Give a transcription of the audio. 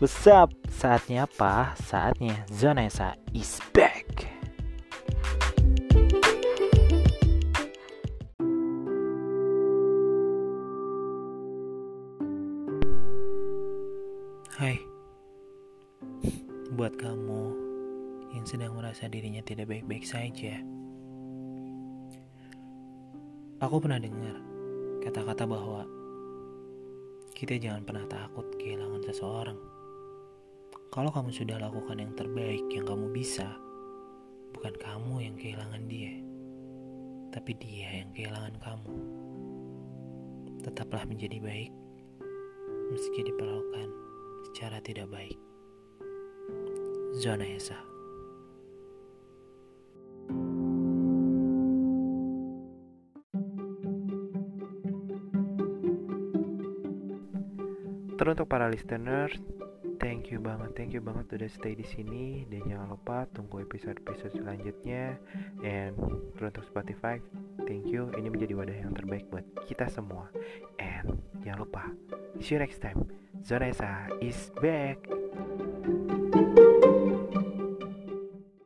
What's up? Saatnya apa? Saatnya Zona Esa is back. Hai, buat kamu yang sedang merasa dirinya tidak baik-baik saja. Aku pernah dengar kata-kata bahwa kita jangan pernah takut kehilangan seseorang. Kalau kamu sudah lakukan yang terbaik yang kamu bisa, bukan kamu yang kehilangan dia, tapi dia yang kehilangan kamu. Tetaplah menjadi baik, meski diperlakukan secara tidak baik. Zona Esa. Teruntuk para listeners, thank you banget, thank you banget udah stay di sini dan jangan lupa tunggu episode-episode selanjutnya. And teruntuk Spotify, thank you. Ini menjadi wadah yang terbaik buat kita semua. And jangan lupa, see you next time. Zona Esa is back.